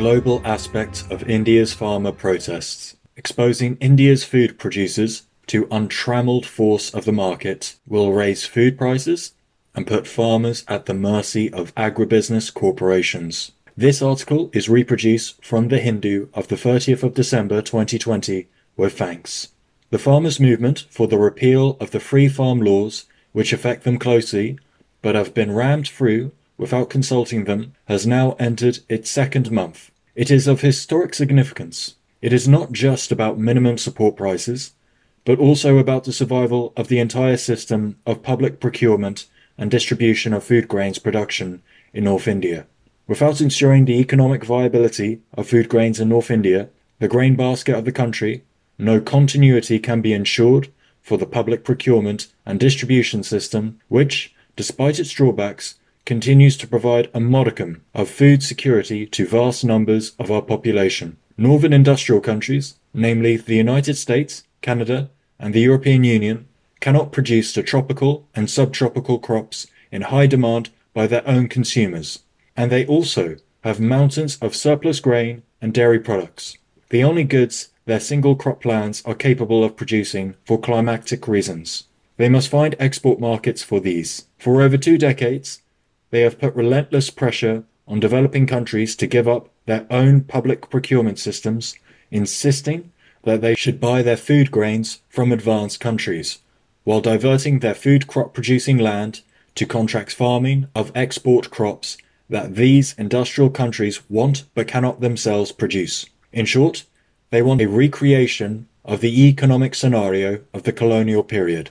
global aspect of India's farmer protests, exposing India's food producers to untrammeled force of the market will raise food prices and put farmers at the mercy of agribusiness corporations. This article is reproduced from The Hindu of the 30th of December 2020 with thanks. The farmers' movement for the repeal of the free farm laws, which affect them closely, but have been rammed through without consulting them, has now entered its second month. It is of historic significance. It is not just about minimum support prices, but also about the survival of the entire system of public procurement and distribution of food grains production in North India. Without ensuring the economic viability of food grains in North India, the grain basket of the country, no continuity can be ensured for the public procurement and distribution system, which, despite its drawbacks, continues to provide a modicum of food security to vast numbers of our population. Northern industrial countries, namely the United States, Canada, and the European Union, cannot produce the tropical and subtropical crops in high demand by their own consumers and they also have mountains of surplus grain and dairy products, the only goods their single crop plants are capable of producing for climatic reasons. They must find export markets for these. For over two decades, they have put relentless pressure on developing countries to give up their own public procurement systems, insisting that they should buy their food grains from advanced countries, while diverting their food crop producing land to contract farming of export crops that these industrial countries want but cannot themselves produce. In short, they want a recreation of the economic scenario of the colonial period.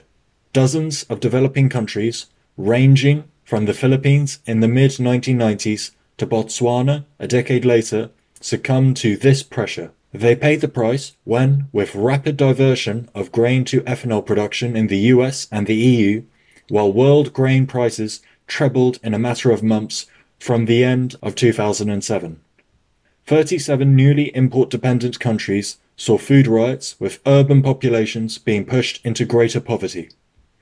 Dozens of developing countries, ranging from the Philippines in the mid 1990s to Botswana a decade later, succumbed to this pressure. They paid the price when, with rapid diversion of grain to ethanol production in the US and the EU, while world grain prices trebled in a matter of months from the end of 2007. 37 newly import dependent countries saw food riots with urban populations being pushed into greater poverty.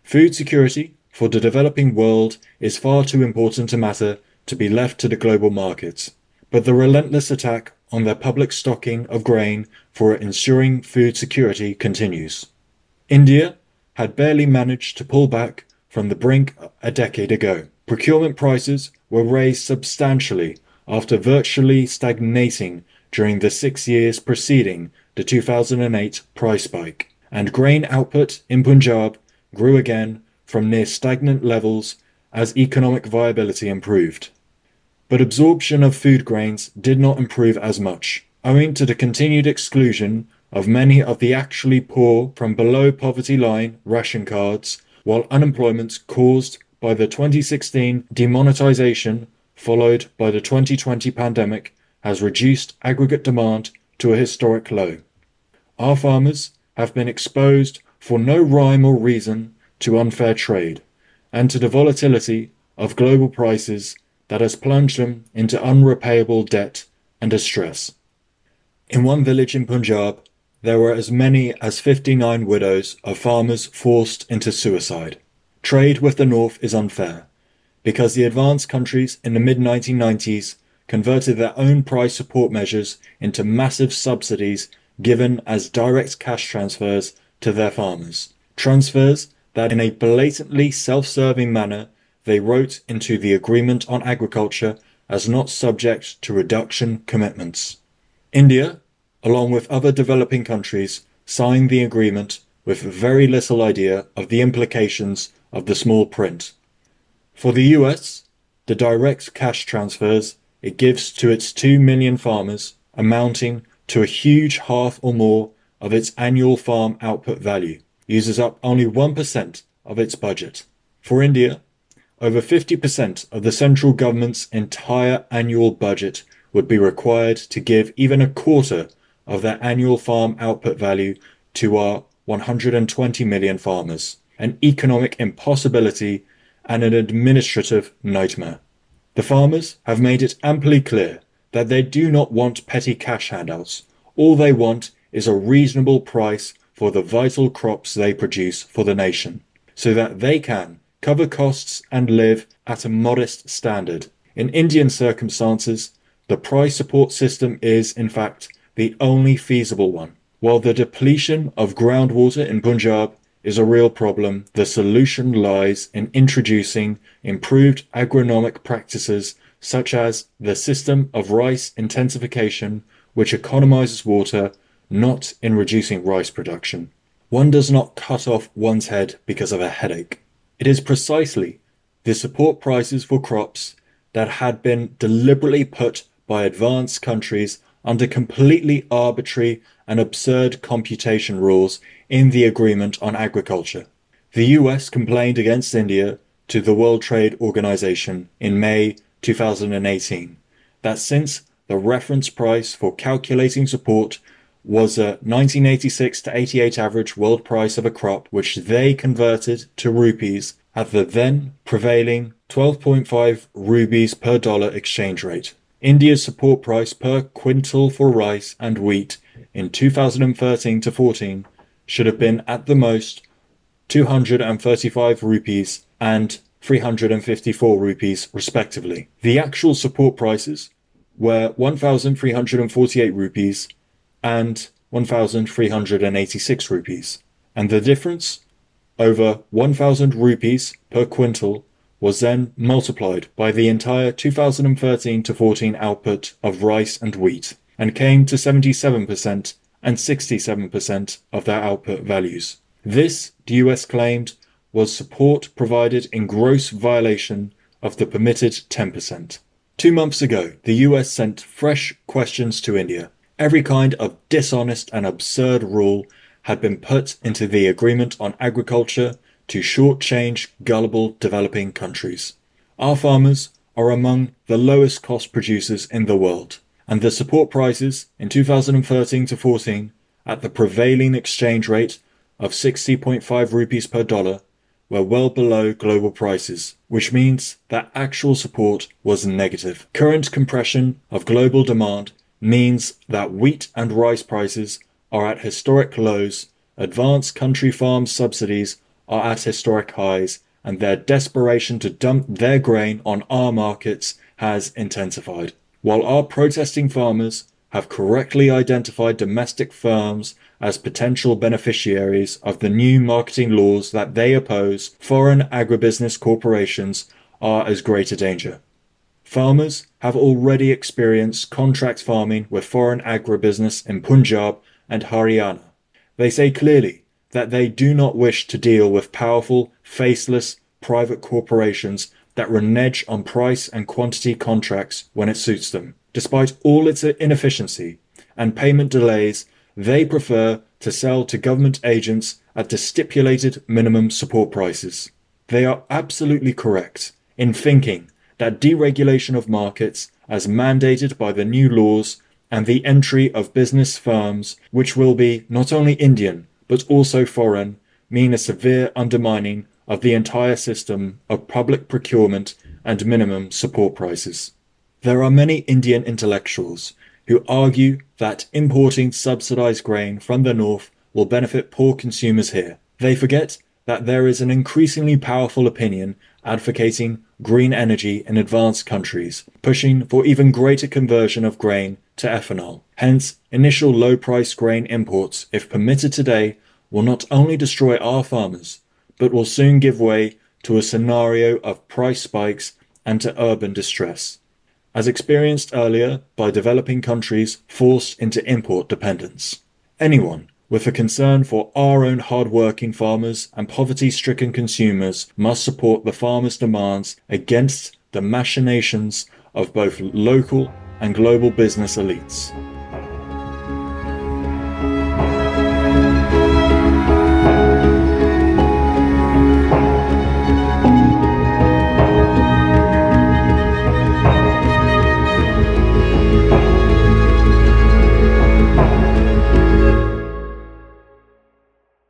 Food security for the developing world is far too important a matter to be left to the global markets, but the relentless attack on their public stocking of grain for ensuring food security continues. India had barely managed to pull back from the brink a decade ago. Procurement prices were raised substantially after virtually stagnating during the six years preceding the 2008 price spike, and grain output in Punjab grew again from near stagnant levels as economic viability improved. But absorption of food grains did not improve as much, owing to the continued exclusion of many of the actually poor from below poverty line ration cards, while unemployment caused by the 2016 demonetization followed by the 2020 pandemic has reduced aggregate demand to a historic low. Our farmers have been exposed for no rhyme or reason to unfair trade and to the volatility of global prices that has plunged them into unrepayable debt and distress. In one village in Punjab, there were as many as 59 widows of farmers forced into suicide. Trade with the North is unfair because the advanced countries in the mid 1990s converted their own price support measures into massive subsidies given as direct cash transfers to their farmers. Transfers that in a blatantly self-serving manner they wrote into the agreement on agriculture as not subject to reduction commitments. India, along with other developing countries, signed the agreement with very little idea of the implications of the small print. For the US, the direct cash transfers it gives to its 2 million farmers amounting to a huge half or more of its annual farm output value uses up only 1% of its budget. For India, over 50% of the central government's entire annual budget would be required to give even a quarter of their annual farm output value to our 120 million farmers an economic impossibility, and an administrative nightmare. The farmers have made it amply clear that they do not want petty cash handouts. All they want is a reasonable price for the vital crops they produce for the nation, so that they can cover costs and live at a modest standard. In Indian circumstances, the price support system is, in fact, the only feasible one. While the depletion of groundwater in Punjab is a real problem, the solution lies in introducing improved agronomic practices such as the system of rice intensification, which economizes water, not in reducing rice production. One does not cut off one's head because of a headache. It is precisely the support prices for crops that had been deliberately put by advanced countries under completely arbitrary and absurd computation rules in the Agreement on Agriculture. The US complained against India to the World Trade Organization in May 2018 that since the reference price for calculating support was a 1986 to 88 average world price of a crop which they converted to rupees at the then prevailing 12.5 rupees per dollar exchange rate. India's support price per quintal for rice and wheat in 2013 to 14 should have been at the most 235 rupees and 354 rupees respectively. The actual support prices were 1348 rupees and 1386 rupees and the difference over 1000 rupees per quintal was then multiplied by the entire 2013 to 14 output of rice and wheat and came to 77% and 67% of their output values. This, the US claimed, was support provided in gross violation of the permitted 10%. Two months ago, the US sent fresh questions to India. Every kind of dishonest and absurd rule had been put into the Agreement on Agriculture to shortchange gullible developing countries. Our farmers are among the lowest cost producers in the world, and the support prices in 2013 to 14 at the prevailing exchange rate of 60.5 rupees per dollar were well below global prices, which means that actual support was negative. Current compression of global demand means that wheat and rice prices are at historic lows, advanced country farm subsidies are at historic highs, and their desperation to dump their grain on our markets has intensified. While our protesting farmers have correctly identified domestic firms as potential beneficiaries of the new marketing laws that they oppose, foreign agribusiness corporations are as great a danger. Farmers have already experienced contract farming with foreign agribusiness in Punjab and Haryana. They say clearly that they do not wish to deal with powerful, faceless private corporations that renege on price and quantity contracts when it suits them. Despite all its inefficiency and payment delays, they prefer to sell to government agents at the stipulated minimum support prices. They are absolutely correct in thinking that deregulation of markets, as mandated by the new laws, and the entry of business firms, which will be not only Indian but also foreign, mean a severe undermining of the entire system of public procurement and minimum support prices. There are many Indian intellectuals who argue that importing subsidized grain from the north will benefit poor consumers here. They forget that there is an increasingly powerful opinion advocating green energy in advanced countries, pushing for even greater conversion of grain to ethanol. Hence, initial low price grain imports, if permitted today, will not only destroy our farmers, but will soon give way to a scenario of price spikes and to urban distress, as experienced earlier by developing countries forced into import dependence. Anyone with a concern for our own hard-working farmers and poverty-stricken consumers must support the farmers' demands against the machinations of both local and global business elites.